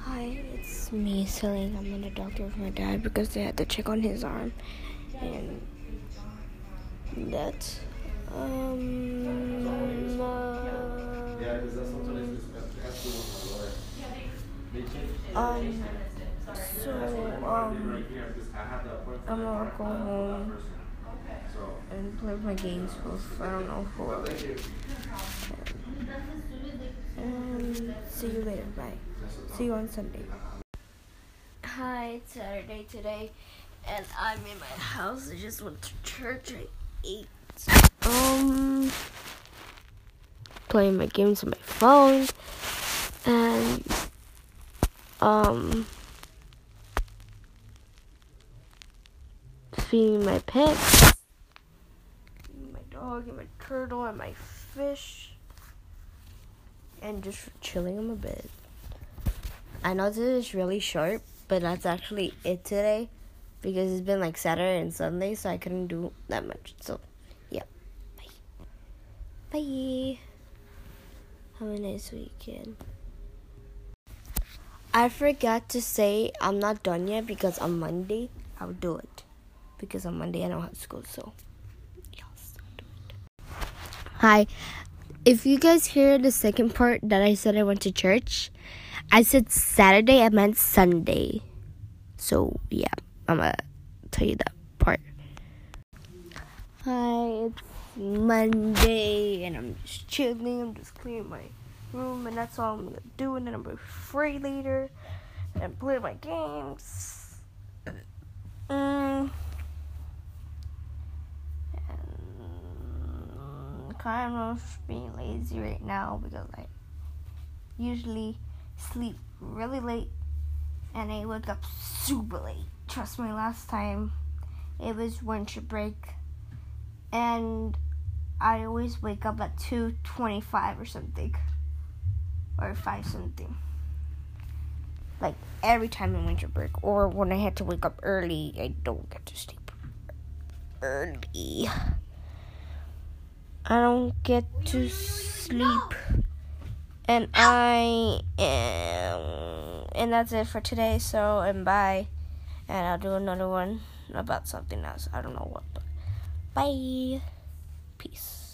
Hi, it's me, Celine. I'm in the doctor with my dad because they had to check on his arm, and that's um. Uh, um. So um, I'm gonna go home and play my games with I don't know who. And see you later. Bye. See you on Sunday. Hi, it's Saturday today, and I'm in my house. I just went to church. I ate. Um, playing my games on my phone, and um, feeding my pets, my dog, and my turtle, and my fish, and just chilling in my bed. I know this is really short, but that's actually it today because it's been like Saturday and Sunday, so I couldn't do that much. So, yeah. Bye. Bye. Have a nice weekend. I forgot to say I'm not done yet because on Monday I'll do it. Because on Monday I don't have school, so yes, I'll do it. Hi. If you guys hear the second part that I said I went to church, I said Saturday, I meant Sunday. So, yeah, I'm gonna tell you that part. Hi, it's Monday, and I'm just chilling. I'm just cleaning my room, and that's all I'm gonna do. And then I'm gonna be free later and play my games. Mm. And kind of being lazy right now because I usually sleep really late and I wake up super late. Trust me, last time it was winter break and I always wake up at 2:25 or something or 5 something. Like every time in winter break or when I had to wake up early, I don't get to sleep early. I don't get to sleep and I am, and that's it for today. So, and bye. And I'll do another one about something else. I don't know what, but bye. Peace.